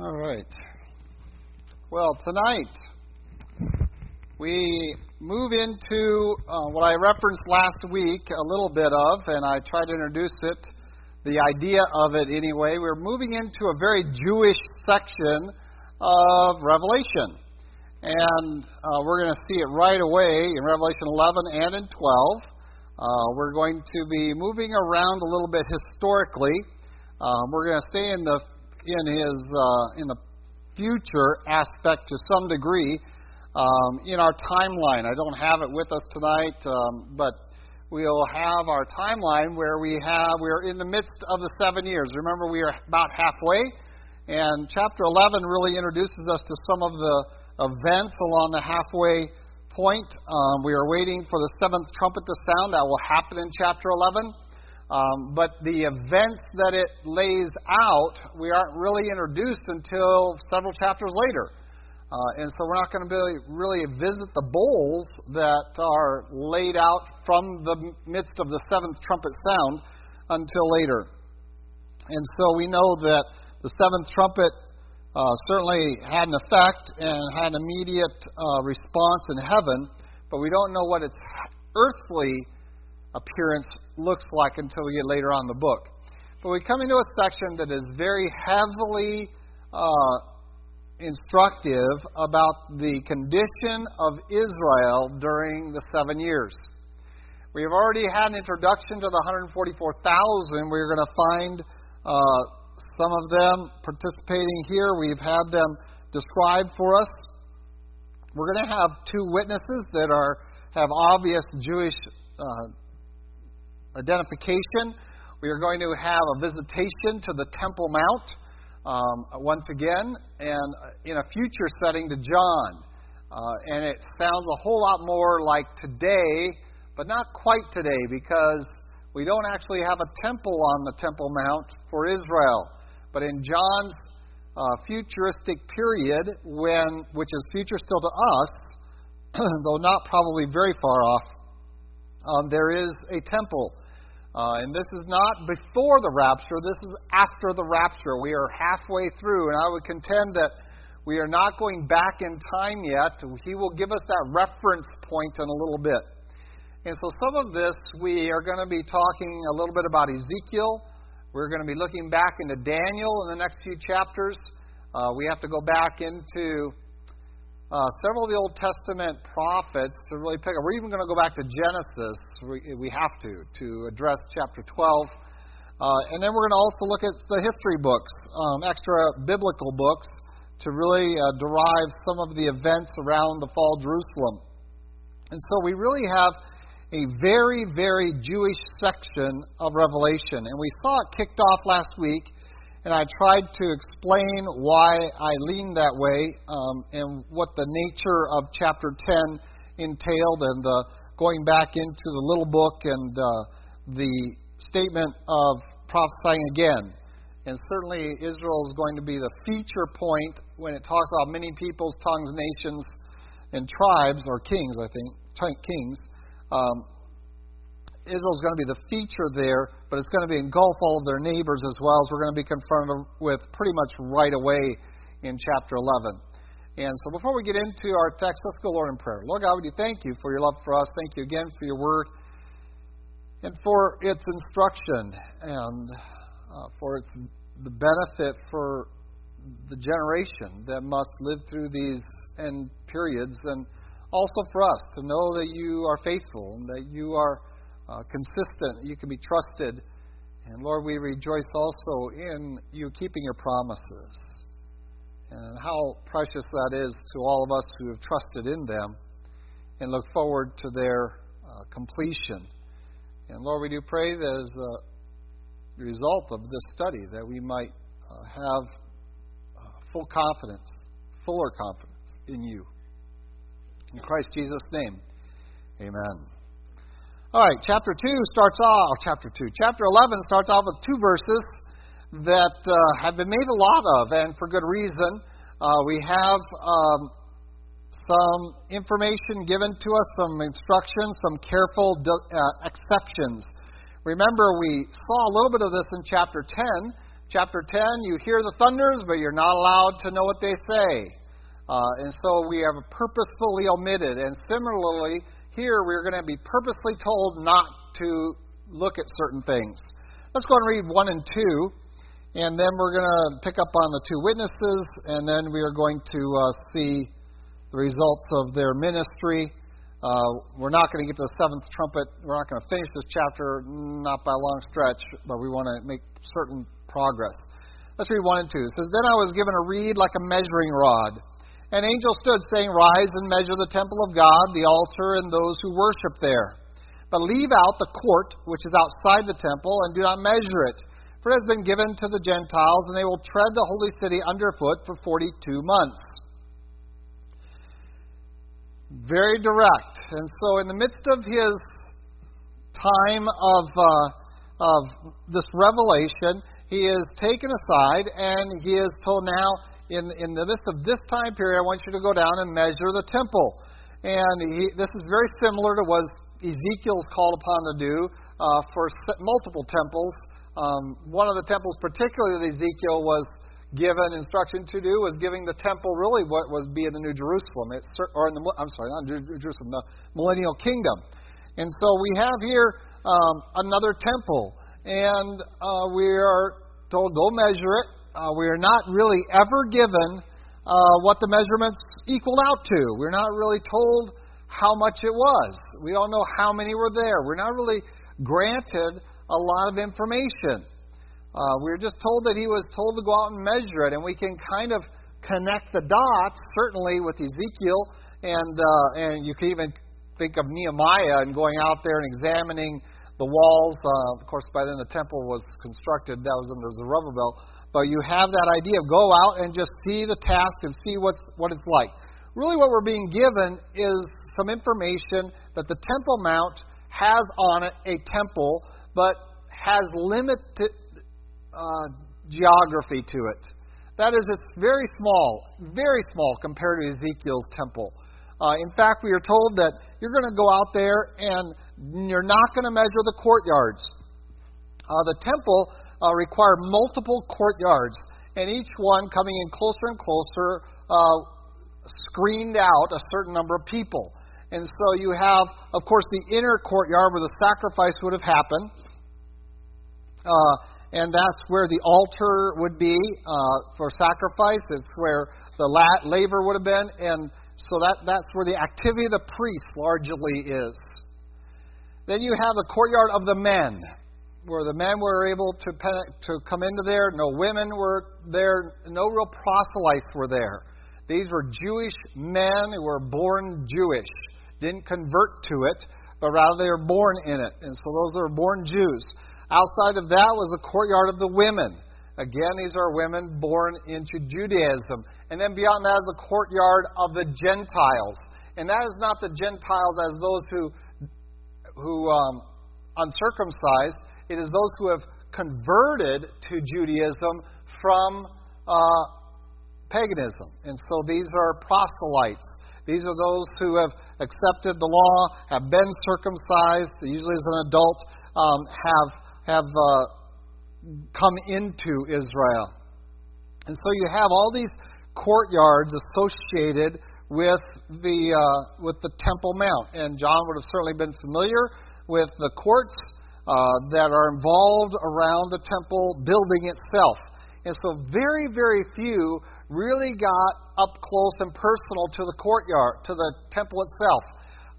All right. Well, tonight we move into uh, what I referenced last week a little bit of, and I tried to introduce it, the idea of it anyway. We're moving into a very Jewish section of Revelation. And uh, we're going to see it right away in Revelation 11 and in 12. Uh, we're going to be moving around a little bit historically. Um, we're going to stay in the in his uh, in the future aspect to some degree um, in our timeline. I don't have it with us tonight, um, but we'll have our timeline where we have we're in the midst of the seven years. Remember, we are about halfway, and chapter 11 really introduces us to some of the events along the halfway point. Um, we are waiting for the seventh trumpet to sound. That will happen in chapter 11. Um, but the events that it lays out, we aren't really introduced until several chapters later. Uh, and so we're not going to be, really visit the bowls that are laid out from the midst of the seventh trumpet sound until later. And so we know that the seventh trumpet uh, certainly had an effect and had an immediate uh, response in heaven, but we don't know what its earthly appearance looks like until we get later on the book. But we come into a section that is very heavily uh, instructive about the condition of Israel during the seven years. We have already had an introduction to the 144,000. We're going to find uh, some of them participating here. We've had them described for us. We're going to have two witnesses that are have obvious Jewish uh, identification. We are going to have a visitation to the Temple Mount um, once again, and in a future setting to John. Uh, and it sounds a whole lot more like today, but not quite today, because we don't actually have a temple on the Temple Mount for Israel. But in John's uh, futuristic period, when which is future still to us, though not probably very far off, um, there is a temple uh, and this is not before the rapture, this is after the rapture. We are halfway through, and I would contend that we are not going back in time yet. He will give us that reference point in a little bit. And so, some of this, we are going to be talking a little bit about Ezekiel. We're going to be looking back into Daniel in the next few chapters. Uh, we have to go back into uh, several of the Old Testament prophets to really pick up. We're even going to go back to Genesis. We, we have to to address chapter 12, uh, and then we're going to also look at the history books, um, extra biblical books, to really uh, derive some of the events around the fall of Jerusalem. And so we really have a very, very Jewish section of Revelation, and we saw it kicked off last week and I tried to explain why I leaned that way um, and what the nature of chapter 10 entailed, and uh, going back into the little book and uh, the statement of prophesying again. And certainly, Israel is going to be the feature point when it talks about many peoples, tongues, nations, and tribes, or kings, I think, kings. Um, Israel's going to be the feature there, but it's going to be engulf all of their neighbors as well as we're going to be confronted with pretty much right away in chapter 11. And so before we get into our text, let's go, Lord, in prayer. Lord God, would you thank you for your love for us. Thank you again for your word and for its instruction and uh, for its the benefit for the generation that must live through these end periods and also for us to know that you are faithful and that you are uh, consistent, you can be trusted. And Lord, we rejoice also in you keeping your promises and how precious that is to all of us who have trusted in them and look forward to their uh, completion. And Lord, we do pray that as a result of this study that we might uh, have uh, full confidence, fuller confidence in you. In Christ Jesus' name, amen. All right, chapter 2 starts off, chapter 2, chapter 11 starts off with two verses that uh, have been made a lot of, and for good reason. Uh, we have um, some information given to us, some instructions, some careful uh, exceptions. Remember, we saw a little bit of this in chapter 10. Chapter 10, you hear the thunders, but you're not allowed to know what they say. Uh, and so we have purposefully omitted. And similarly, here we're going to be purposely told not to look at certain things. Let's go and read 1 and 2, and then we're going to pick up on the two witnesses, and then we are going to uh, see the results of their ministry. Uh, we're not going to get to the seventh trumpet. We're not going to finish this chapter, not by a long stretch, but we want to make certain progress. Let's read 1 and 2. It says, Then I was given a reed like a measuring rod. An angel stood, saying, Rise and measure the temple of God, the altar, and those who worship there but leave out the court which is outside the temple, and do not measure it. For it has been given to the Gentiles, and they will tread the holy city underfoot for 42 months. Very direct. And so, in the midst of his time of, uh, of this revelation, he is taken aside, and he is told now, in, in the midst of this time period, I want you to go down and measure the temple. And he, this is very similar to what Ezekiel is called upon to do uh, for multiple temples. Um, one of the temples, particularly that Ezekiel was given instruction to do, was giving the temple really what would be in the New Jerusalem, it's, or in the I'm sorry, not Jerusalem, the Millennial Kingdom. And so we have here um, another temple, and uh, we are told go measure it. Uh, we are not really ever given uh, what the measurements equaled out to. We're not really told how much it was. We don't know how many were there. We're not really granted a lot of information. Uh, we are just told that he was told to go out and measure it, and we can kind of connect the dots, certainly with Ezekiel, and uh, and you can even think of Nehemiah and going out there and examining the walls. Uh, of course, by then the temple was constructed; that was under Zerubbabel. But you have that idea of go out and just see the task and see what's what it's like. Really, what we're being given is some information that the Temple Mount has on it a temple, but has limited uh, geography to it. That is, it's very small, very small compared to Ezekiel's temple. Uh, in fact, we are told that you're going to go out there and you're not going to measure the courtyards. Uh, the temple uh, required multiple courtyards, and each one coming in closer and closer uh, screened out a certain number of people. And so you have, of course, the inner courtyard where the sacrifice would have happened. Uh, and that's where the altar would be uh, for sacrifice. It's where the labor would have been. And so that, that's where the activity of the priest largely is. Then you have the courtyard of the men, where the men were able to, to come into there. No women were there. No real proselytes were there. These were Jewish men who were born Jewish didn't convert to it, but rather they were born in it. And so those are born Jews. Outside of that was the courtyard of the women. Again, these are women born into Judaism. And then beyond that is the courtyard of the Gentiles. And that is not the Gentiles as those who, who um, uncircumcised. It is those who have converted to Judaism from uh, paganism. And so these are proselytes. These are those who have accepted the law, have been circumcised, usually as an adult, um, have have uh, come into Israel. And so you have all these courtyards associated with the uh, with the Temple Mount, and John would have certainly been familiar with the courts uh, that are involved around the temple building itself. And so, very, very few really got up close and personal to the courtyard, to the temple itself.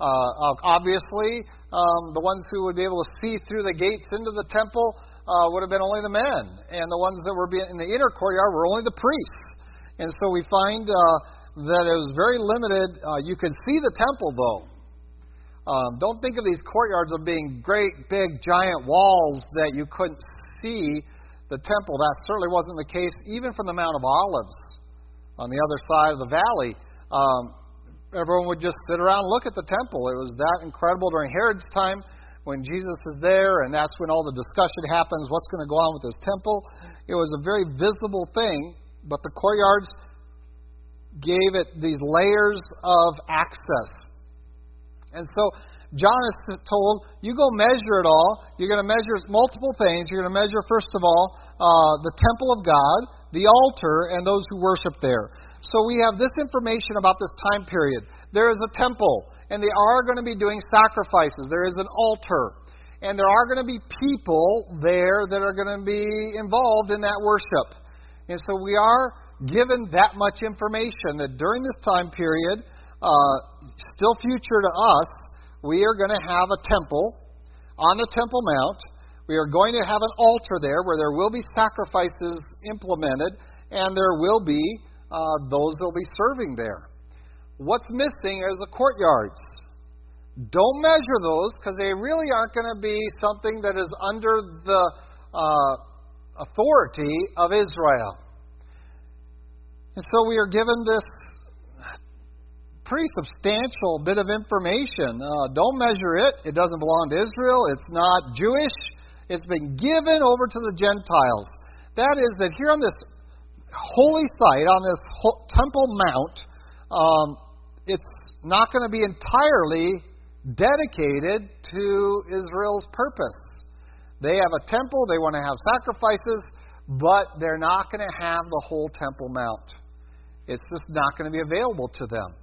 Uh, obviously, um, the ones who would be able to see through the gates into the temple uh, would have been only the men, and the ones that were in the inner courtyard were only the priests. And so we find uh, that it was very limited. Uh, you could see the temple, though. Um, don't think of these courtyards as being great, big, giant walls that you couldn't see the temple. That certainly wasn't the case, even from the Mount of Olives on the other side of the valley. Um, everyone would just sit around and look at the temple. It was that incredible during Herod's time when Jesus is there, and that's when all the discussion happens what's going to go on with this temple. It was a very visible thing, but the courtyards gave it these layers of access. And so, John is told, you go measure it all. You're going to measure multiple things. You're going to measure, first of all, uh, the temple of God, the altar, and those who worship there. So we have this information about this time period. There is a temple, and they are going to be doing sacrifices. There is an altar, and there are going to be people there that are going to be involved in that worship. And so we are given that much information that during this time period, uh, still future to us, we are going to have a temple on the Temple Mount. We are going to have an altar there where there will be sacrifices implemented, and there will be uh, those that will be serving there. What's missing is the courtyards. Don't measure those because they really aren't going to be something that is under the uh, authority of Israel. And so we are given this pretty substantial bit of information. Uh, don't measure it. It doesn't belong to Israel. It's not Jewish. It's been given over to the Gentiles. That is, that here on this holy site, on this Temple Mount, um, it's not going to be entirely dedicated to Israel's purpose. They have a temple, they want to have sacrifices, but they're not going to have the whole Temple Mount. It's just not going to be available to them.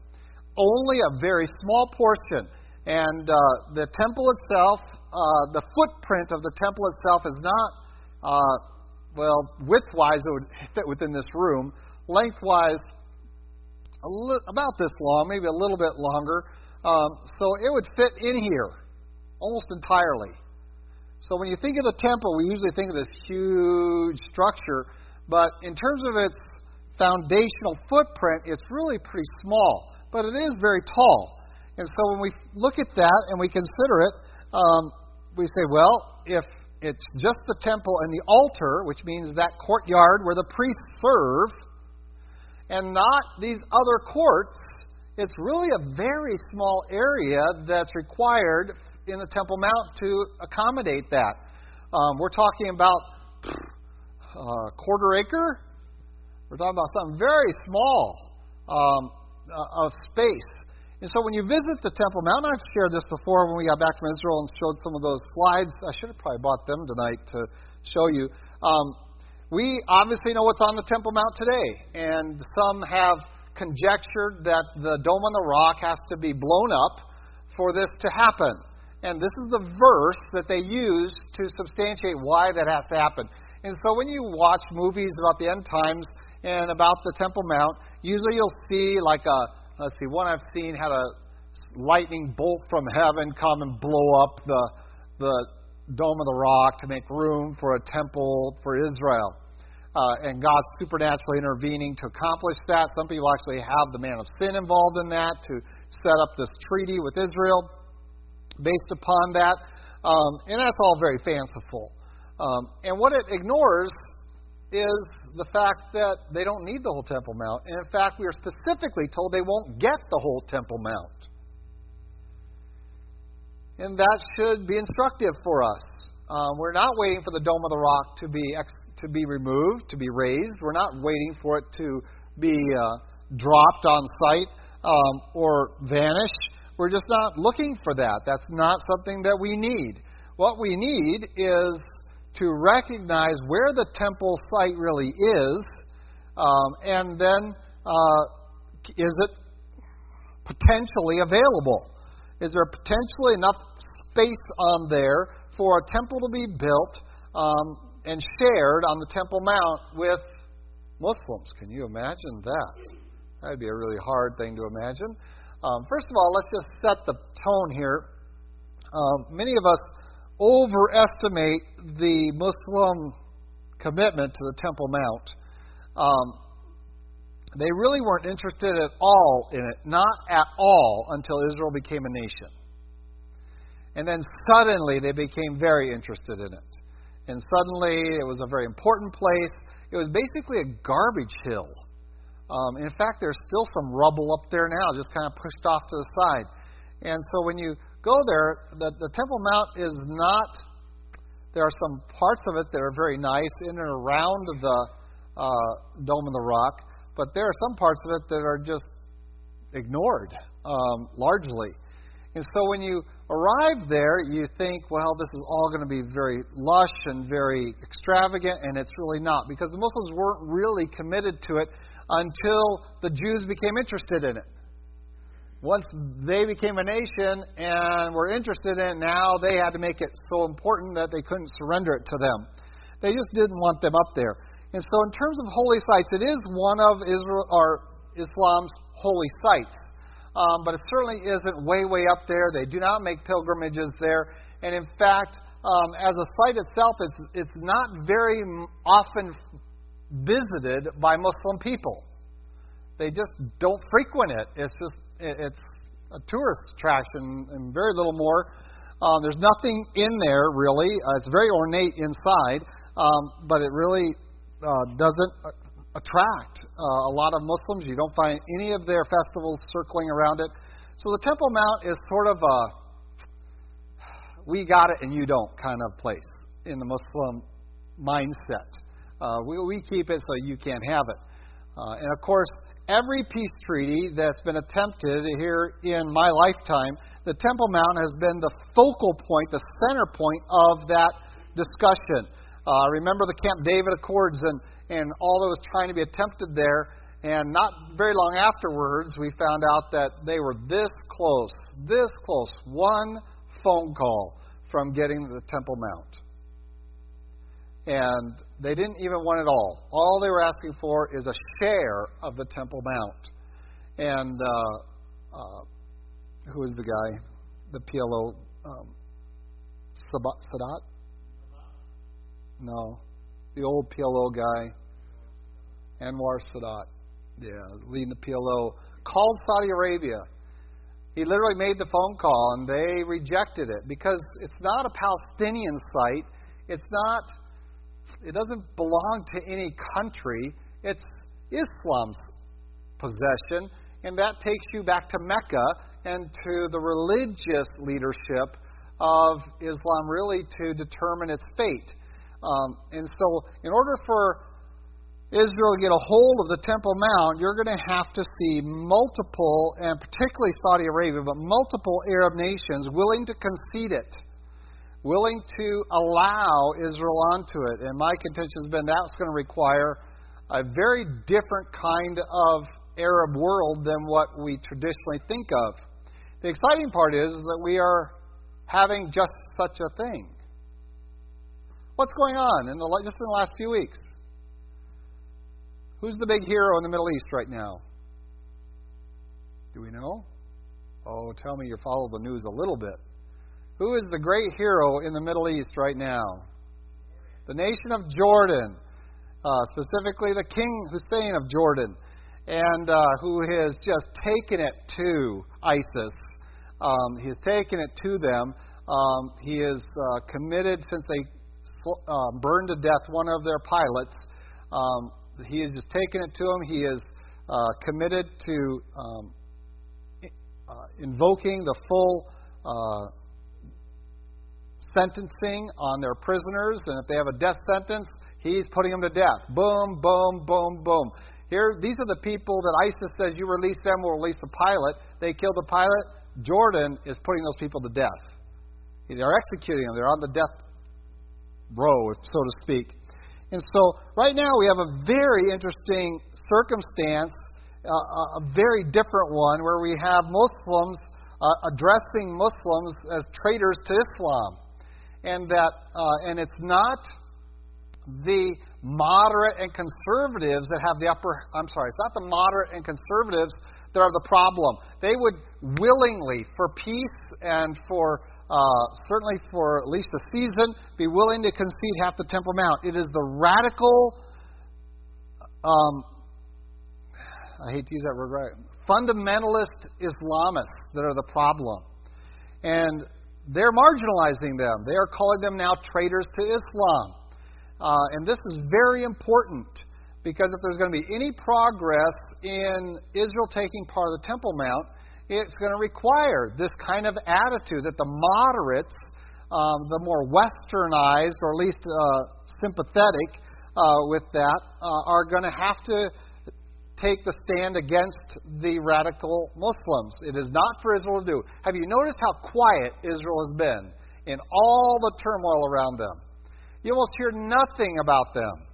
Only a very small portion. And uh, the temple itself, uh, the footprint of the temple itself is not, uh, well, widthwise, it would fit within this room. Lengthwise, li- about this long, maybe a little bit longer. Um, so it would fit in here almost entirely. So when you think of the temple, we usually think of this huge structure, but in terms of its foundational footprint, it's really pretty small, but it is very tall. And so when we look at that and we consider it, um, we say, well, if it's just the temple and the altar, which means that courtyard where the priests serve, and not these other courts, it's really a very small area that's required in the Temple Mount to accommodate that. Um, we're talking about a uh, quarter acre, we're talking about something very small um, uh, of space. And so when you visit the Temple Mount, I've shared this before when we got back from Israel and showed some of those slides. I should have probably bought them tonight to show you. Um, we obviously know what's on the Temple Mount today, and some have conjectured that the Dome on the Rock has to be blown up for this to happen. And this is the verse that they use to substantiate why that has to happen. And so when you watch movies about the end times, and about the Temple Mount, usually you'll see like a, let's see, one I've seen had a lightning bolt from heaven come and blow up the, the Dome of the Rock to make room for a temple for Israel. Uh, and God supernaturally intervening to accomplish that. Some people actually have the man of sin involved in that to set up this treaty with Israel based upon that. Um, and that's all very fanciful. Um, and what it ignores is the fact that they don't need the whole Temple Mount. And in fact, we are specifically told they won't get the whole Temple Mount. And that should be instructive for us. Um, we're not waiting for the Dome of the Rock to be ex- to be removed, to be raised. We're not waiting for it to be uh, dropped on site um, or vanish. We're just not looking for that. That's not something that we need. What we need is to recognize where the temple site really is, um, and then uh, is it potentially available? Is there potentially enough space on there for a temple to be built um, and shared on the Temple Mount with Muslims? Can you imagine that? That'd be a really hard thing to imagine. Um, first of all, let's just set the tone here. Um, many of us overestimate the Muslim commitment to the Temple Mount. Um, they really weren't interested at all in it, not at all, until Israel became a nation. And then suddenly they became very interested in it. And suddenly it was a very important place. It was basically a garbage hill. Um, in fact, there's still some rubble up there now, just kind of pushed off to the side. And so when you go there, the, the Temple Mount is not, there are some parts of it that are very nice in and around the uh, Dome of the Rock, but there are some parts of it that are just ignored um, largely. And so when you arrive there, you think, well, this is all going to be very lush and very extravagant, and it's really not, because the Muslims weren't really committed to it until the Jews became interested in it. Once they became a nation and were interested in it, now they had to make it so important that they couldn't surrender it to them. They just didn't want them up there. And so, in terms of holy sites, it is one of Israel or Islam's holy sites. Um, but it certainly isn't way, way up there. They do not make pilgrimages there. And in fact, um, as a site itself, it's, it's not very often visited by Muslim people. They just don't frequent it. It's just it's a tourist attraction and very little more. Um, there's nothing in there really. Uh, it's very ornate inside, um, but it really uh, doesn't attract uh, a lot of Muslims. You don't find any of their festivals circling around it. So the Temple Mount is sort of a we got it and you don't kind of place in the Muslim mindset. Uh, we, we keep it so you can't have it. Uh, and of course, every peace treaty that's been attempted here in my lifetime, the Temple Mount has been the focal point, the center point of that discussion. Uh, remember the Camp David Accords and, and all that was trying to be attempted there. And not very long afterwards, we found out that they were this close, this close, one phone call from getting the Temple Mount. And they didn't even want it all. All they were asking for is a share of the Temple Mount. And uh, uh, who is the guy? The PLO um, Sadat? No, the old PLO guy, Anwar Sadat, yeah, leading the PLO, called Saudi Arabia. He literally made the phone call, and they rejected it because it's not a Palestinian site. It's not. It doesn't belong to any country. It's Islam's possession, and that takes you back to Mecca and to the religious leadership of Islam, really to determine its fate. Um, and so, in order for Israel to get a hold of the Temple Mount, you're going to have to see multiple, and particularly Saudi Arabia, but multiple Arab nations willing to concede it, willing to allow Israel onto it. And my contention has been that's going to require a very different kind of Arab world than what we traditionally think of. The exciting part is that we are having just such a thing. What's going on in the, just in the last few weeks? Who's the big hero in the Middle East right now? Do we know? Oh, tell me you follow the news a little bit. Who is the great hero in the Middle East right now? The nation of Jordan, uh, specifically the King Hussein of Jordan, and uh, who has just taken it to ISIS. Um, he has taken it to them. Um, he is uh, committed since they uh, burned to death one of their pilots. Um, he has just taken it to them. He is uh, committed to um, uh, invoking the full sentencing on their prisoners, and if they have a death sentence, he's putting them to death. Boom, boom, boom, boom. Here, these are the people that ISIS says you release them, we'll release the pilot. They killed the pilot. Jordan is putting those people to death. They're executing them. They're on the death row, so to speak. And so, right now, we have a very interesting circumstance, uh, a very different one, where we have Muslims uh, addressing Muslims as traitors to Islam, and that, uh, and it's not the moderate and conservatives that have the upper. I'm sorry, it's not the moderate and conservatives that are the problem. They would willingly, for peace and for uh, certainly for at least a season, be willing to concede half the Temple Mount. It is the radical, um, I hate to use that word, right, fundamentalist Islamists that are the problem. And they're marginalizing them. They are calling them now traitors to Islam. Uh, and this is very important because if there's going to be any progress in Israel taking part of the Temple Mount, it's going to require this kind of attitude that the moderates, um, the more westernized or at least uh, sympathetic uh, with that, uh, are going to have to take the stand against the radical Muslims. It is not for Israel to do. Have you noticed how quiet Israel has been in all the turmoil around them? You almost hear nothing about them.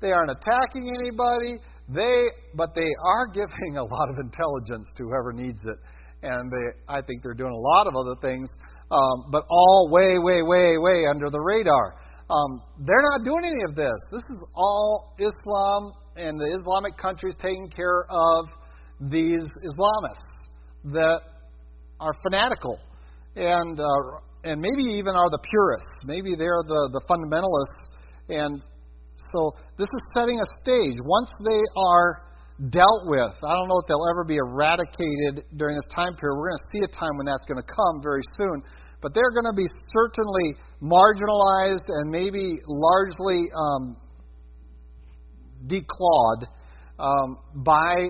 They aren't attacking anybody. They, but they are giving a lot of intelligence to whoever needs it, and they, I think they're doing a lot of other things, um, but all way, way, way, way under the radar. Um, they're not doing any of this. This is all Islam and the Islamic countries taking care of these Islamists that are fanatical and uh, and maybe even are the purists. Maybe they're the, the fundamentalists. And so this is setting a stage. Once they are dealt with, I don't know if they'll ever be eradicated during this time period. We're going to see a time when that's going to come very soon. But they're going to be certainly marginalized and maybe largely um, declawed um, by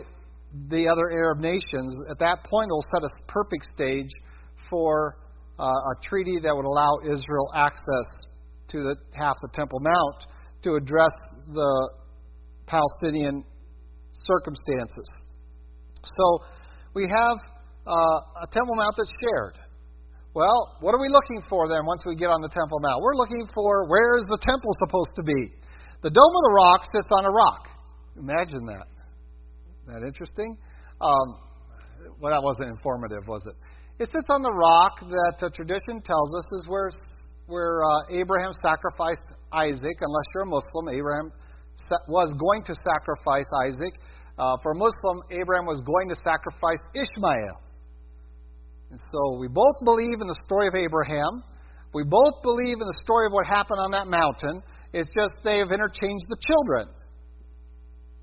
the other Arab nations. At that point, it will set a perfect stage for uh, a treaty that would allow Israel access to the half the Temple Mount to address the Palestinian circumstances. So we have uh, a Temple Mount that's shared. Well, what are we looking for then once we get on the Temple Mount? We're looking for where is the temple supposed to be? The Dome of the Rock sits on a rock. Imagine that. Isn't that interesting? Um, well, that wasn't informative, was it? It sits on the rock that uh, tradition tells us is where, where uh, Abraham sacrificed Isaac. Unless you're a Muslim, Abraham sa- was going to sacrifice Isaac. Uh, for a Muslim, Abraham was going to sacrifice Ishmael. And so we both believe in the story of Abraham. We both believe in the story of what happened on that mountain. It's just they have interchanged the children.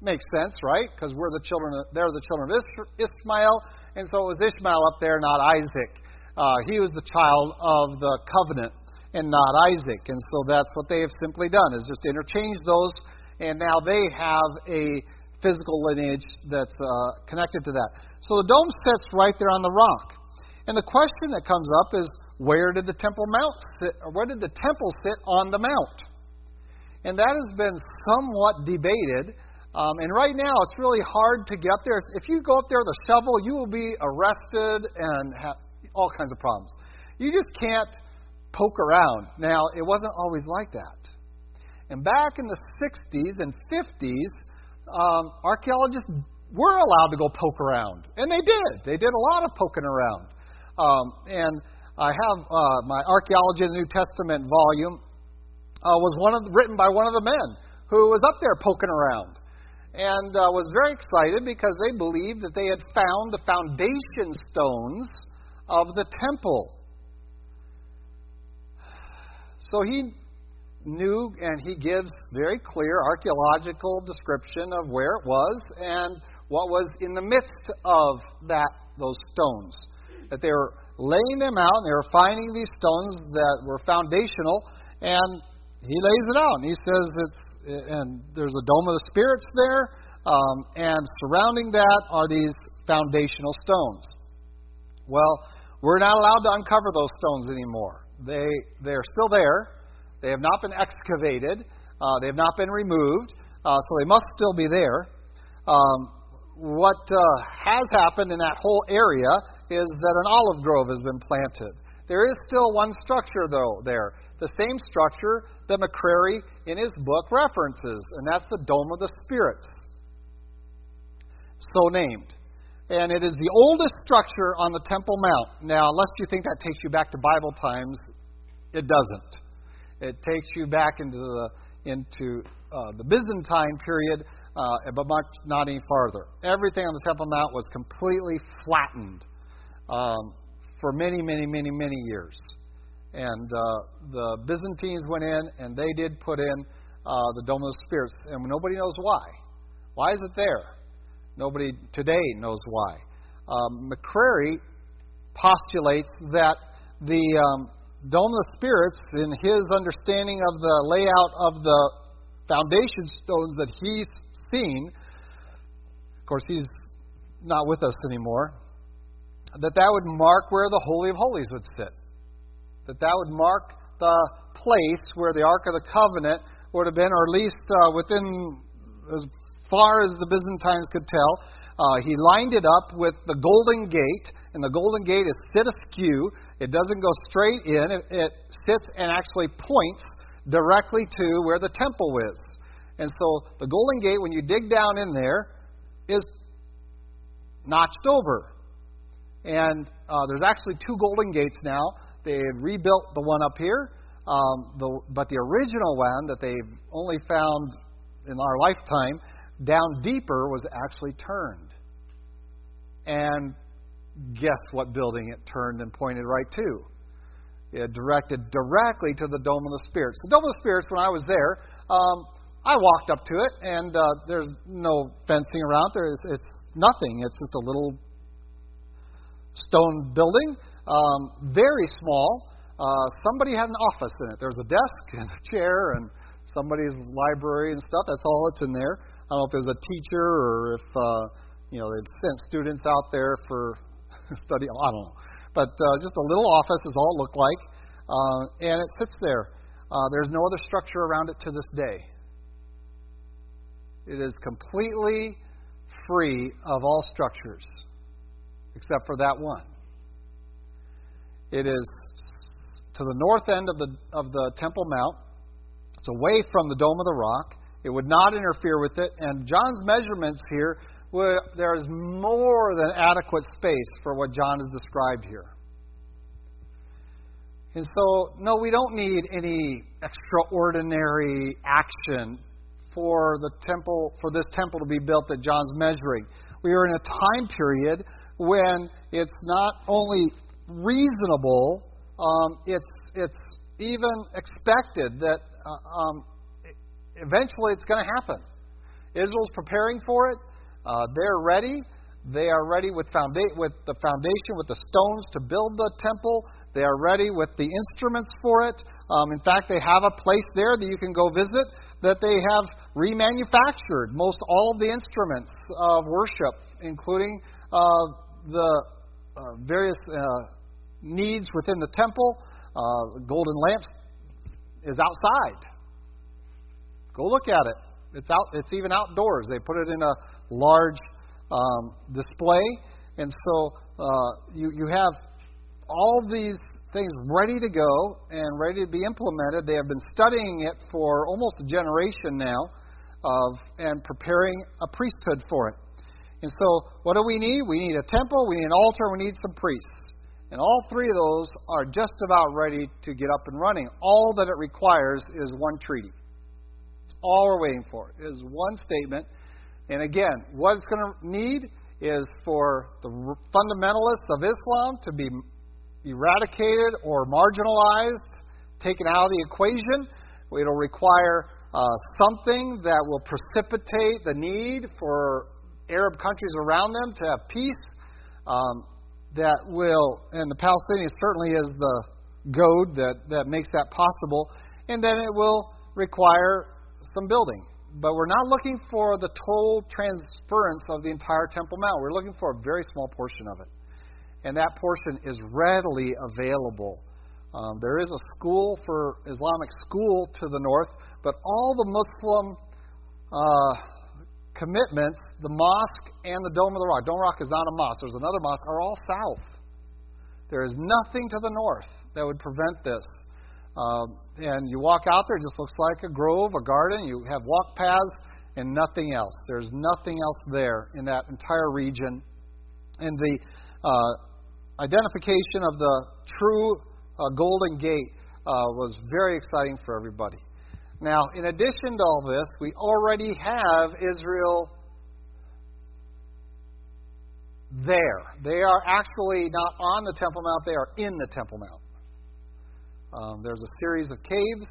Makes sense, right? Because we're the children. Of, they're the children of Ishmael, and so it was Ishmael up there, not Isaac. Uh, he was the child of the covenant and not Isaac. And so that's what they have simply done, is just interchange those, and now they have a physical lineage that's uh, connected to that. So the dome sits right there on the rock. And the question that comes up is, where did the Temple Mount sit, or where did the temple sit on the mount? And that has been somewhat debated. Um, and right now, it's really hard to get there. If you go up there with a shovel, you will be arrested and have all kinds of problems. You just can't poke around. Now, it wasn't always like that. And back in the 60s and 50s, um, archaeologists were allowed to go poke around. And they did. They did a lot of poking around. Um, and I have uh, my Archaeology of the New Testament volume uh, was one of the, written by one of the men who was up there poking around and uh, was very excited because they believed that they had found the foundation stones of the temple. So he knew, and he gives very clear archaeological description of where it was and what was in the midst of that those stones. That they were laying them out, and they were finding these stones that were foundational, and he lays it out. And he says it's and there's a dome of the spirits there, um, and surrounding that are these foundational stones. Well, we're not allowed to uncover those stones anymore. They they're still there. They have not been excavated. Uh, they have not been removed, uh, so they must still be there. Um, what uh, has happened in that whole area is that an olive grove has been planted. There is still one structure, though, there. The same structure that McCrary in his book references, and that's the Dome of the Spirits. So named. And it is the oldest structure on the Temple Mount. Now, unless you think that takes you back to Bible times, it doesn't. It takes you back into the into uh, the Byzantine period, uh, but much not any farther. Everything on the Temple Mount was completely flattened um, for many, many, many, many years. And uh, the Byzantines went in and they did put in uh, the Dome of the Spirits, and nobody knows why. Why is it there? Nobody today knows why. Um, McCrary postulates that the um, Dome of the Spirits, in his understanding of the layout of the foundation stones that he's seen, of course, he's not with us anymore, that that would mark where the Holy of Holies would sit that that would mark the place where the Ark of the Covenant would have been, or at least uh, within as far as the Byzantines could tell. Uh, he lined it up with the Golden Gate, and the Golden Gate is sit askew. It doesn't go straight in, it, it sits and actually points directly to where the temple is. And so the Golden Gate, when you dig down in there, is notched over. And uh, there's actually two Golden Gates now. They rebuilt the one up here, um, the, but the original one that they've only found in our lifetime down deeper was actually turned. And guess what building it turned and pointed right to? It directed directly to the Dome of the Spirits. The Dome of the Spirits, when I was there, um, I walked up to it, and uh, there's no fencing around. There is it's nothing. It's just a little stone building, um, very small. Uh, somebody had an office in it. There was a desk and a chair and somebody's library and stuff. That's all that's in there. I don't know if it was a teacher or if uh, you know they'd sent students out there for study. I don't know, but uh, just a little office is all it looked like, uh, and it sits there. Uh, there's no other structure around it to this day. It is completely free of all structures except for that one. It is to the north end of the, of the Temple Mount. It's away from the Dome of the Rock. It would not interfere with it. And John's measurements here, there is more than adequate space for what John has described here. And so, no, we don't need any extraordinary action for the temple, for this temple to be built that John's measuring. We are in a time period when it's not only reasonable, um, it's it's even expected that uh, um, eventually it's going to happen. Israel's preparing for it. Uh, they're ready. They are ready with, founda- with the foundation, with the stones to build the temple. They are ready with the instruments for it. Um, in fact, they have a place there that you can go visit that they have remanufactured most all of the instruments of worship, including uh, the uh, various uh, needs within the temple. Uh, the golden lamps is outside. Go look at it. It's out. It's even outdoors. They put it in a large um, display, and so uh, you you have all these things ready to go and ready to be implemented. They have been studying it for almost a generation now, of and preparing a priesthood for it. And so, what do we need? We need a temple, we need an altar, we need some priests. And all three of those are just about ready to get up and running. All that it requires is one treaty. It's all we're waiting for. Is one statement. And again, what it's going to need is for the fundamentalists of Islam to be eradicated or marginalized, taken out of the equation. It'll require uh, something that will precipitate the need for Arab countries around them to have peace um, that will, and the Palestinians certainly is the goad that, that makes that possible, and then it will require some building. But we're not looking for the total transference of the entire Temple Mount. We're looking for a very small portion of it. And that portion is readily available. Um, there is a school for Islamic school to the north, but all the Muslim uh, commitments, the mosque and the Dome of the Rock. Dome Rock is not a mosque. There's another mosque, are all south. There is nothing to the north that would prevent this. Um, and you walk out there, it just looks like a grove, a garden. You have walk paths and nothing else. There's nothing else there in that entire region. And the uh, identification of the true uh, Golden Gate uh, was very exciting for everybody. Now, in addition to all this, we already have Israel there. They are actually not on the Temple Mount, they are in the Temple Mount. Um, there's a series of caves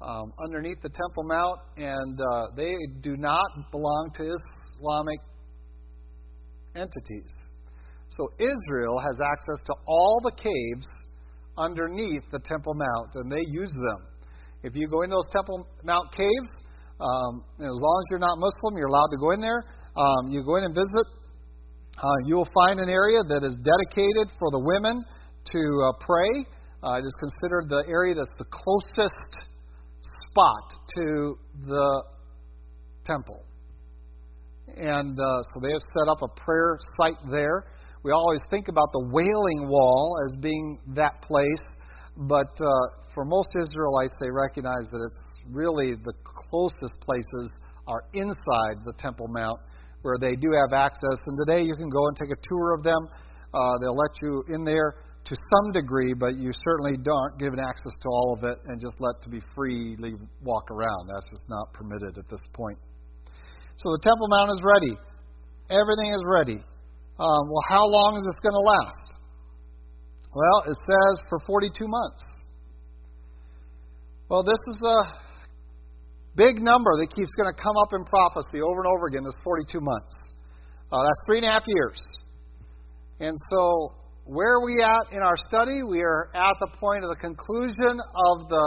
um, underneath the Temple Mount, and uh, they do not belong to Islamic entities. So Israel has access to all the caves underneath the Temple Mount, and they use them. If you go in those Temple Mount caves, um, as long as you're not Muslim, you're allowed to go in there. Um, you go in and visit. Uh, you will find an area that is dedicated for the women to uh, pray. Uh, it is considered the area that's the closest spot to the temple. And uh, so they have set up a prayer site there. We always think about the Wailing Wall as being that place, but uh, for most Israelites, they recognize that it's really the closest places are inside the Temple Mount where they do have access. And today you can go and take a tour of them. Uh, they'll let you in there to some degree, but you certainly don't given access to all of it and just let to be freely walk around. That's just not permitted at this point. So the Temple Mount is ready. Everything is ready. Um, well, how long is this going to last? Well, it says for 42 months. Well, this is a big number that keeps going to come up in prophecy over and over again, this 42 months. Uh, that's three and a half years. And so, where are we at in our study? We are at the point of the conclusion of the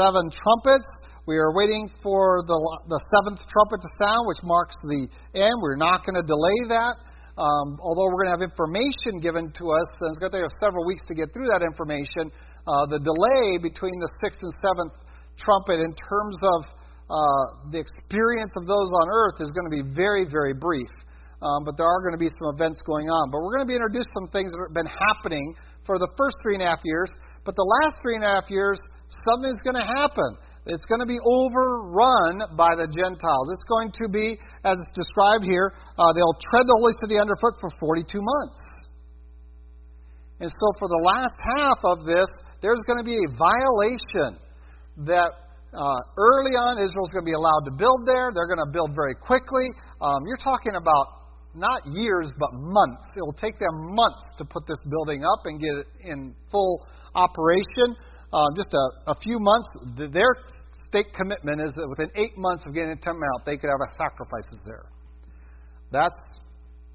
seven trumpets. We are waiting for the, the seventh trumpet to sound, which marks the end. We're not going to delay that. Um, although we're going to have information given to us, and it's going to take us several weeks to get through that information, uh, the delay between the sixth and seventh trumpet in terms of uh, the experience of those on earth is going to be very, very brief. Um, but there are going to be some events going on. But we're going to be introduced to some things that have been happening for the first three and a half years. But the last three and a half years, something's going to happen. It's going to be overrun by the Gentiles. It's going to be, as it's described here, uh, they'll tread the holy city underfoot for 42 months. And so, for the last half of this, there's going to be a violation that uh, early on Israel's going to be allowed to build there. They're going to build very quickly. Um, you're talking about not years, but months. It will take them months to put this building up and get it in full operation uh, just a, a few months, their state commitment is that within eight months of getting a Temple Mount, they could have sacrifices there. That's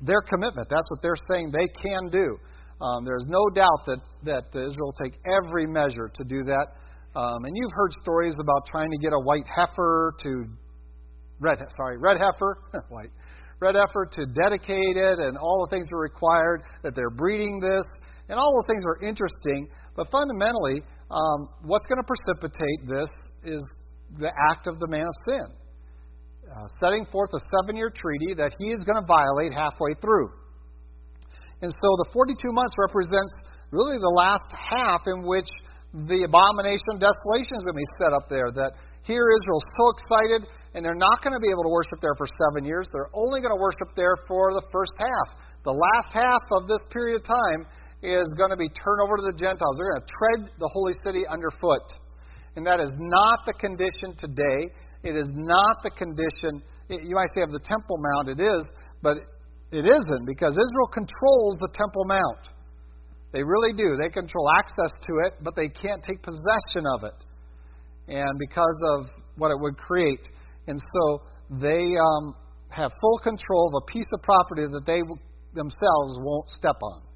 their commitment. That's what they're saying they can do. Um, there's no doubt that, that Israel will take every measure to do that. Um, and you've heard stories about trying to get a white heifer to red, sorry, red heifer, white, red heifer to dedicate it, and all the things are required. That they're breeding this, and all those things are interesting. But fundamentally, um, what's going to precipitate this is the act of the man of sin, uh, setting forth a seven year treaty that he is going to violate halfway through. And so the 42 months represents really the last half in which the abomination of desolation is going to be set up there. That here Israel's so excited, and they're not going to be able to worship there for seven years. They're only going to worship there for the first half. The last half of this period of time is going to be turned over to the Gentiles. They're going to tread the holy city underfoot. And that is not the condition today. It is not the condition, you might say, of the Temple Mount. It is, but it isn't because Israel controls the Temple Mount. They really do. They control access to it, but they can't take possession of it. And because of what it would create. And so they um, have full control of a piece of property that they themselves won't step on.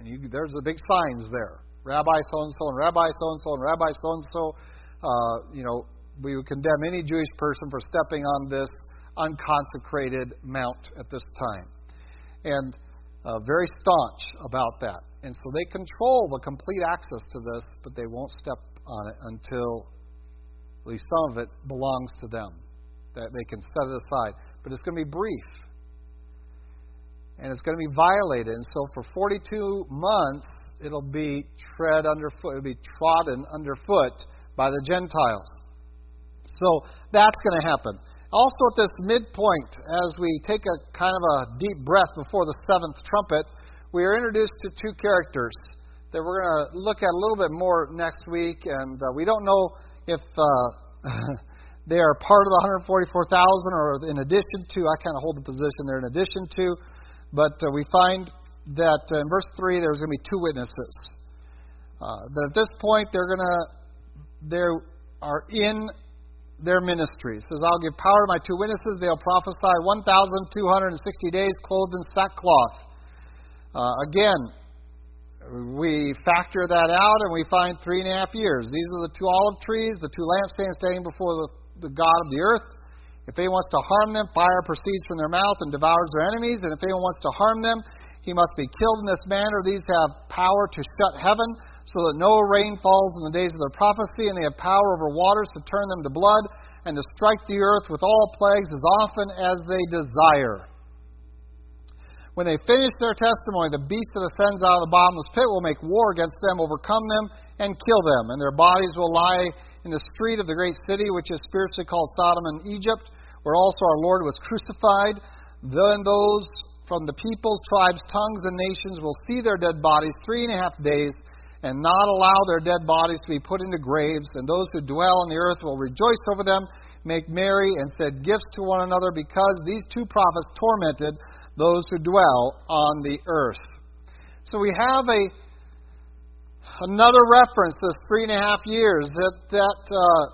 And you, there's the big signs there. Rabbi so and so and Rabbi so and so and Rabbi so and so. You know, we would condemn any Jewish person for stepping on this unconsecrated mount at this time. And uh, very staunch about that. And so they control the complete access to this, but they won't step on it until at least some of it belongs to them. That they can set it aside. But it's going to be brief and it's going to be violated. And so for 42 months, it'll be tread underfoot, it'll be trodden underfoot by the Gentiles. So that's going to happen. Also, at this midpoint, as we take a kind of a deep breath before the seventh trumpet, we are introduced to two characters that we're going to look at a little bit more next week. And uh, we don't know if uh, they are part of the 144,000 or in addition to. I kind of hold the position they're in addition to. But uh, we find that uh, in verse 3 there's going to be two witnesses. Uh, that at this point they're going to, they are in their ministry. It says, I'll give power to my two witnesses. They'll prophesy 1,260 days clothed in sackcloth. Uh, again, we factor that out and we find three and a half years. These are the two olive trees, the two lampstands standing before the, the God of the earth. If anyone wants to harm them, fire proceeds from their mouth and devours their enemies. And if anyone wants to harm them, he must be killed in this manner. These have power to shut heaven so that no rain falls in the days of their prophecy, and they have power over waters to turn them to blood, and to strike the earth with all plagues as often as they desire. When they finish their testimony, the beast that ascends out of the bottomless pit will make war against them, overcome them, and kill them, and their bodies will lie in the street of the great city, which is spiritually called Sodom and Egypt, where also our Lord was crucified. Then those from the people, tribes, tongues, and nations will see their dead bodies three and a half days and not allow their dead bodies to be put into graves. And those who dwell on the earth will rejoice over them, make merry, and send gifts to one another, because these two prophets tormented those who dwell on the earth. So we have a another reference, this three and a half years, that that uh,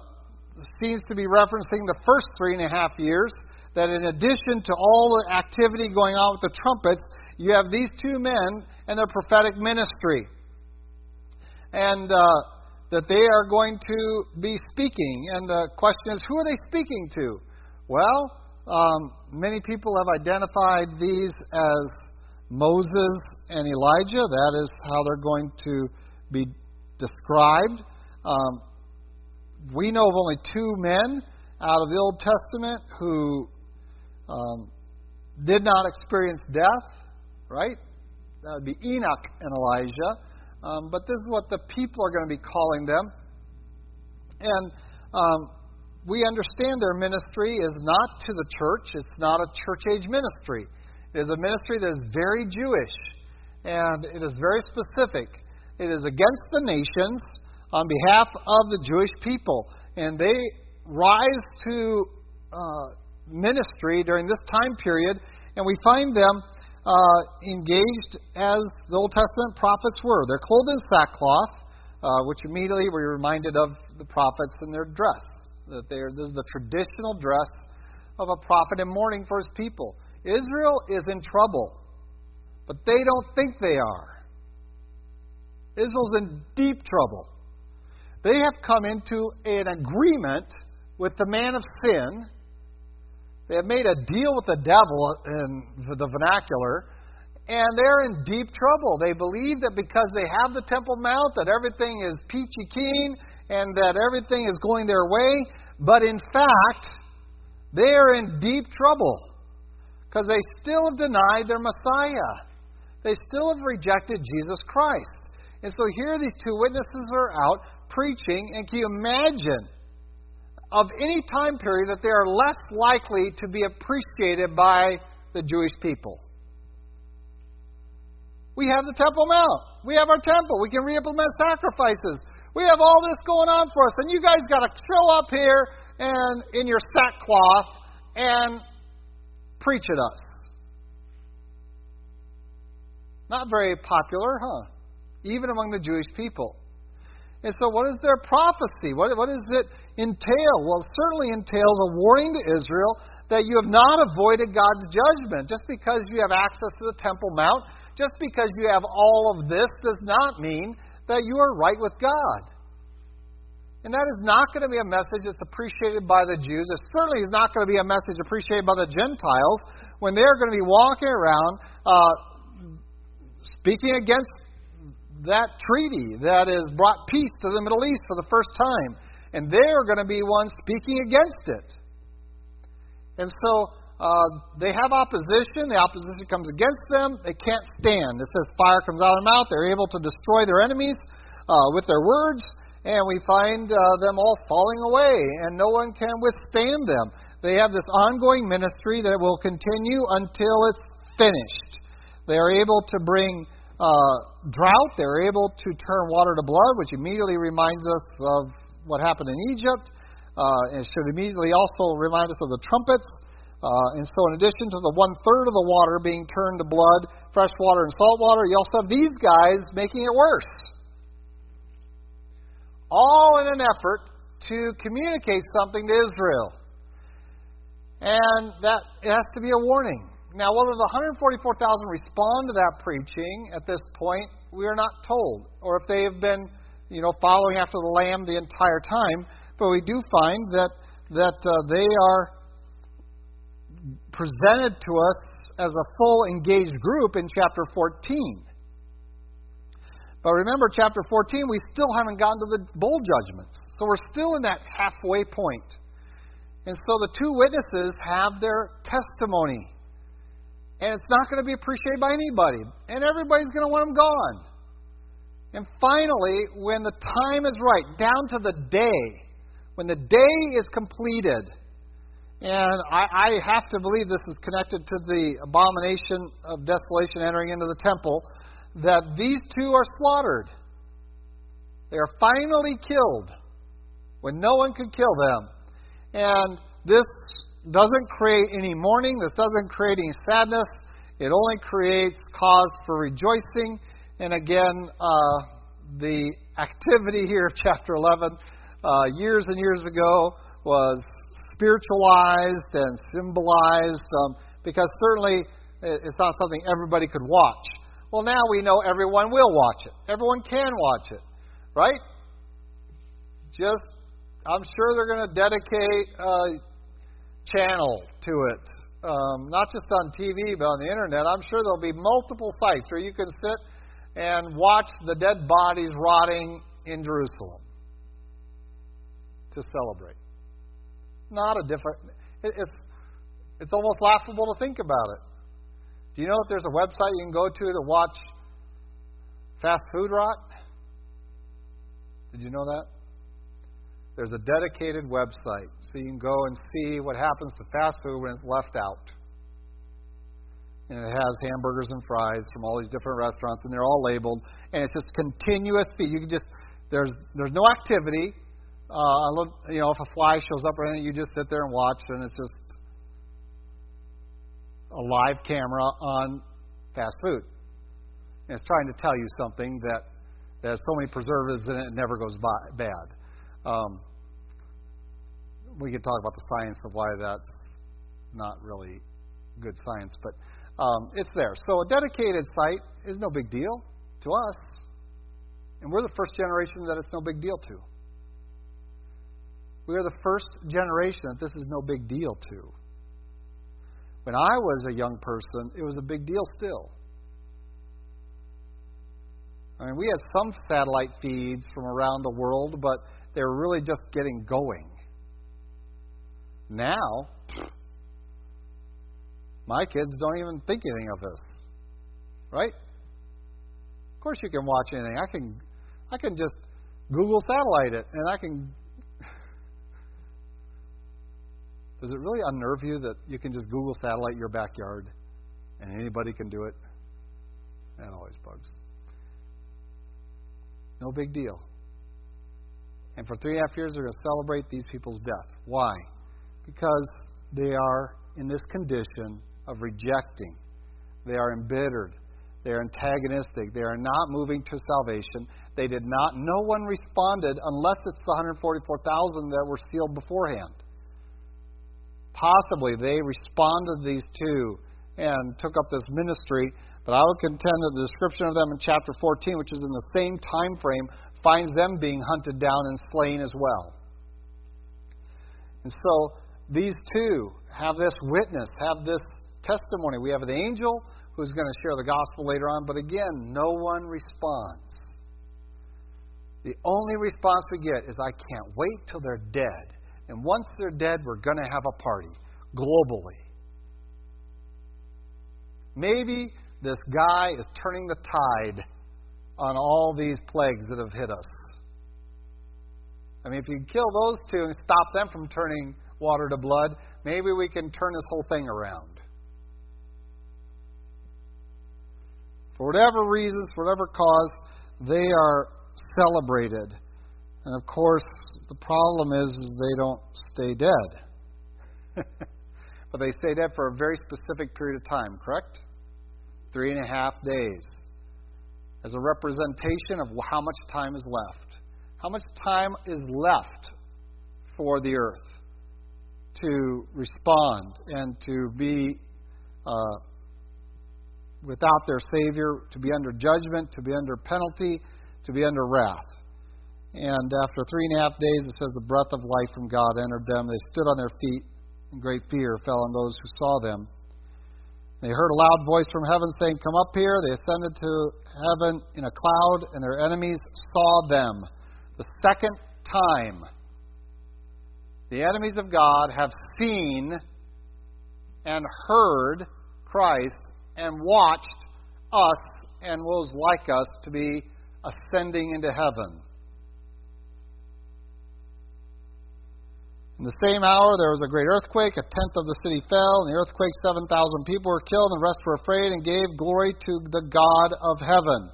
seems to be referencing the first three and a half years. That in addition to all the activity going on with the trumpets, you have these two men and their prophetic ministry and uh, that they are going to be speaking. And the question is, who are they speaking to? Well, um, many people have identified these as Moses and Elijah. That is how they're going to be described. Um, we know of only two men out of the Old Testament who um, did not experience death, right? That would be Enoch and Elijah. Um, but this is what the people are going to be calling them. And um, we understand their ministry is not to the church, it's not a church age ministry. It is a ministry that is very Jewish, and it is very specific. It is against the nations on behalf of the Jewish people. And they rise to uh, ministry during this time period, and we find them uh, engaged as the Old Testament prophets were. They're clothed in sackcloth, uh, which immediately we're reminded of the prophets and their dress. That they're, this is the traditional dress of a prophet in mourning for his people. Israel is in trouble, but they don't think they are. Israel's in deep trouble. They have come into an agreement with the man of sin they have made a deal with the devil in the vernacular, and they're in deep trouble. They believe that because they have the Temple Mount, that everything is peachy keen and that everything is going their way. But in fact, they are in deep trouble because they still have denied their Messiah. They still have rejected Jesus Christ. And so here these two witnesses are out preaching, and can you imagine of any time period that they are less likely to be appreciated by the Jewish people. We have the Temple Mount. We have our temple. We can reimplement sacrifices. We have all this going on for us. And you guys got to show up here and in your sackcloth and preach at us. Not very popular, huh? Even among the Jewish people. And so, what is their prophecy? What, what does it entail? Well, it certainly entails a warning to Israel that you have not avoided God's judgment. Just because you have access to the Temple Mount, just because you have all of this, does not mean that you are right with God. And that is not going to be a message that's appreciated by the Jews. It certainly is not going to be a message appreciated by the Gentiles when they're going to be walking around uh, speaking against that treaty that has brought peace to the Middle East for the first time and they are going to be ones speaking against it. And so uh, they have opposition. The opposition comes against them. They can't stand. It says fire comes out of their mouth. They're able to destroy their enemies uh, with their words, and we find uh, them all falling away, and no one can withstand them. They have this ongoing ministry that will continue until it's finished. They are able to bring uh, drought. They're able to turn water to blood, which immediately reminds us of what happened in Egypt. Uh, and should immediately also remind us of the trumpets. Uh, and so, in addition to the one third of the water being turned to blood, fresh water and salt water, you also have these guys making it worse. All in an effort to communicate something to Israel. And that has to be a warning. Now, whether the 144,000 respond to that preaching at this point, we are not told. Or if they have been you know, following after the Lamb the entire time, but we do find that that uh, they are presented to us as a full engaged group in chapter 14. But remember, chapter 14, we still haven't gotten to the bowl judgments. So we're still in that halfway point. And so the two witnesses have their testimony. And it's not going to be appreciated by anybody. And everybody's going to want them gone. And finally, when the time is right, down to the day, when the day is completed, and I, I have to believe this is connected to the abomination of desolation entering into the temple, that these two are slaughtered. They are finally killed when no one could kill them. And this doesn't create any mourning, this doesn't create any sadness. It only creates cause for rejoicing. And again, uh, the activity here of chapter 11, uh, years and years ago, was spiritualized and symbolized um, because certainly it's not something everybody could watch. Well, now we know everyone will watch it. Everyone can watch it, right? Just, I'm sure they're going to dedicate a channel to it. Um, not just on TV, but on the internet. I'm sure there'll be multiple sites where you can sit and watch the dead bodies rotting in Jerusalem to celebrate. Not a different. It's it's almost laughable to think about it. Do you know that there's a website you can go to to watch fast food rot? Did you know that? There's a dedicated website so you can go and see what happens to fast food when it's left out. And it has hamburgers and fries from all these different restaurants, and they're all labeled. And it's just continuous feed. You can just there's there's no activity. Uh, you know, if a fly shows up or anything, you just sit there and watch, and it's just a live camera on fast food. And it's trying to tell you something that, that has so many preservatives in it, it never goes by, bad. Um, we could talk about the science of why that's not really good science, but um, it's there. So a dedicated site is no big deal to us. And we're the first generation that it's no big deal to. We are the first generation that this is no big deal to. When I was a young person, it was a big deal still. I mean, we had some satellite feeds from around the world, but they were really just getting going. Now, my kids don't even think anything of this. Right? Of course you can watch anything. I can I can just Google satellite it and I can Does it really unnerve you that you can just Google satellite your backyard and anybody can do it? That always bugs. No big deal. And for three and a half years, they're going to celebrate these people's death. Why? Because they are in this condition of rejecting. They are embittered. They are antagonistic. They are not moving to salvation. They did not, no one responded unless it's the 144,000 that were sealed beforehand. Possibly they responded to these two and took up this ministry, but I would contend that the description of them in chapter 14, which is in the same time frame, finds them being hunted down and slain as well. And so these two have this witness, have this testimony. We have the angel who's going to share the gospel later on, but again, no one responds. The only response we get is, I can't wait till they're dead and once they're dead, we're going to have a party globally. Maybe this guy is turning the tide on all these plagues that have hit us. I mean, if you kill those two and stop them from turning water to blood, maybe we can turn this whole thing around. For whatever reasons, for whatever cause, they are celebrated. And of course, the problem is, they don't stay dead. but they stay dead for a very specific period of time, correct? Three and a half days. As a representation of how much time is left. How much time is left for the earth to respond and to be uh, without their Savior, to be under judgment, to be under penalty, to be under wrath. And after three and a half days, it says the breath of life from God entered them. They stood on their feet, and great fear fell on those who saw them. They heard a loud voice from heaven saying, Come up here. They ascended to heaven in a cloud, and their enemies saw them. The second time, the enemies of God have seen and heard Christ and watched us and those like us to be ascending into heaven. In the same hour, there was a great earthquake. A tenth of the city fell. In the earthquake, 7,000 people were killed, and the rest were afraid and gave glory to the God of heaven.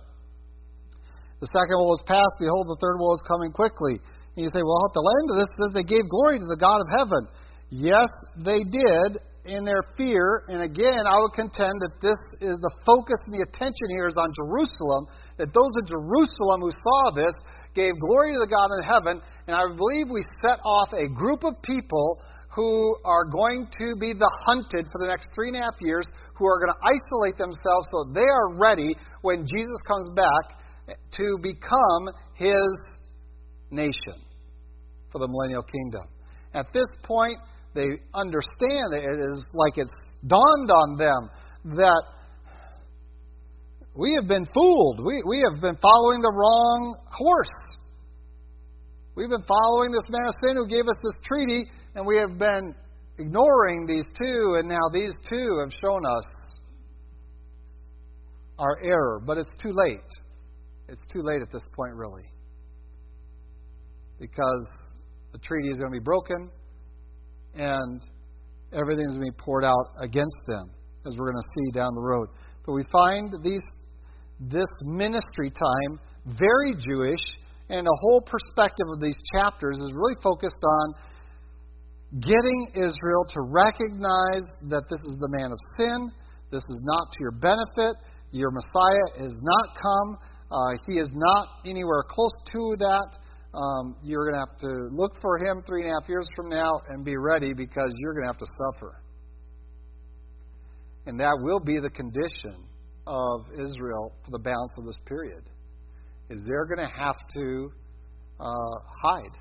The second woe was past. Behold, the third woe is coming quickly. And you say, well, at the end of this, says they gave glory to the God of heaven. Yes, they did in their fear. And again, I would contend that this is the focus and the attention here is on Jerusalem. That those in Jerusalem who saw this gave glory to the God in heaven, and I believe we set off a group of people who are going to be the hunted for the next three and a half years, who are going to isolate themselves so they are ready when Jesus comes back to become his nation for the millennial kingdom. At this point, they understand it is like it's dawned on them that we have been fooled. We, we have been following the wrong horse. We've been following this man of sin who gave us this treaty, and we have been ignoring these two, and now these two have shown us our error. But it's too late. It's too late at this point, really. Because the treaty is going to be broken, and everything's going to be poured out against them, as we're going to see down the road. But we find these this ministry time very Jewish and the whole perspective of these chapters is really focused on getting Israel to recognize that this is the man of sin. This is not to your benefit. Your Messiah has not come. Uh, he is not anywhere close to that. Um, you're going to have to look for him three and a half years from now and be ready because you're going to have to suffer. And that will be the condition of Israel for the balance of this period is they're going to have to uh, hide.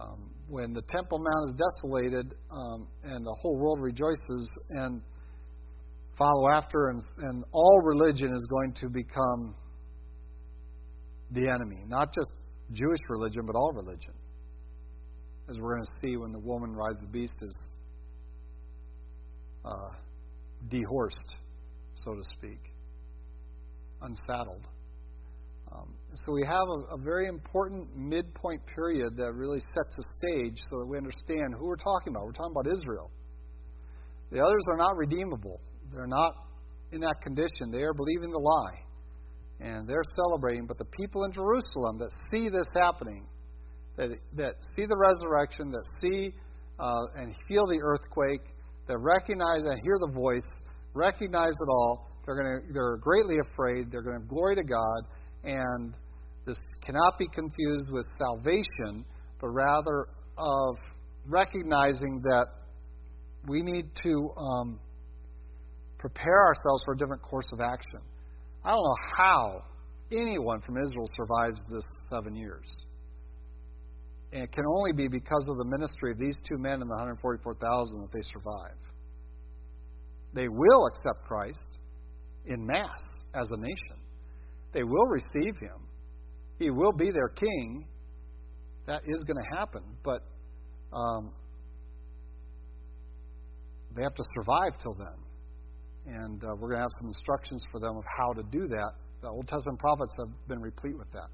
Um, when the Temple Mount is desolated um, and the whole world rejoices and follow after, and, and all religion is going to become the enemy. Not just Jewish religion, but all religion. As we're going to see when the woman rides the beast is uh, dehorsed, so to speak, unsaddled. So we have a, a, very important midpoint period that really sets a stage so that we understand who we're talking about. We're talking about Israel. The others are not redeemable. They're not in that condition. They are believing the lie. And they're celebrating. But the people in Jerusalem that see this happening, that, that see the resurrection, that see uh, and feel the earthquake, that recognize and hear the voice, recognize it all, they're, to, they're greatly afraid. They're going to glory to God and cannot be confused with salvation, but rather of recognizing that we need to um, prepare ourselves for a different course of action. I don't know how anyone from Israel survives this seven years. And it can only be because of the ministry of these two men and the 144,000 that they survive. They will accept Christ in mass as a nation. They will receive him. He will be their king. That is going to happen. But um, they have to survive till then. And uh, we're going to have some instructions for them of how to do that. The Old Testament prophets have been replete with that.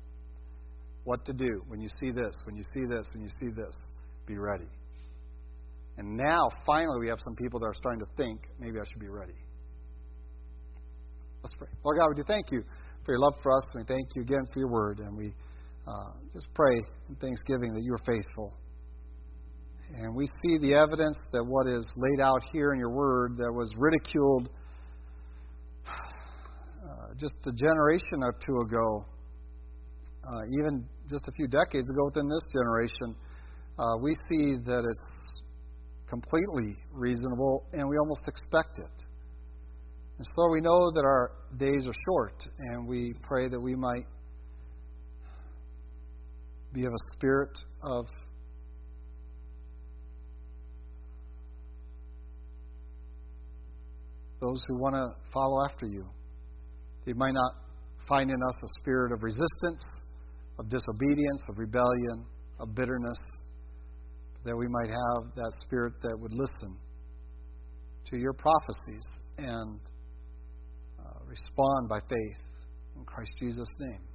What to do when you see this, when you see this, when you see this. Be ready. And now, finally, we have some people that are starting to think, maybe I should be ready. Let's pray. Lord God, we do thank you for your love for us. And we thank you again for your word. And we uh, just pray in thanksgiving that you are faithful. And we see the evidence that what is laid out here in your word that was ridiculed uh, just a generation or two ago, uh, even just a few decades ago within this generation, uh, we see that it's completely reasonable and we almost expect it. And so we know that our days are short, and we pray that we might be of a spirit of those who want to follow after you. They might not find in us a spirit of resistance, of disobedience, of rebellion, of bitterness, that we might have that spirit that would listen to your prophecies and respond by faith. In Christ Jesus' name.